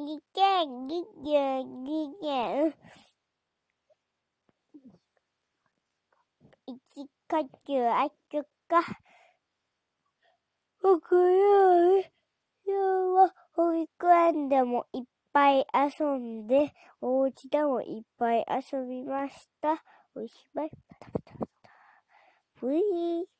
2022年一か九あきか僕ら今日は保育園でもいっぱい遊んで、お家でもいっぱい遊びました。おしまい。パタパタパタ。ブイー。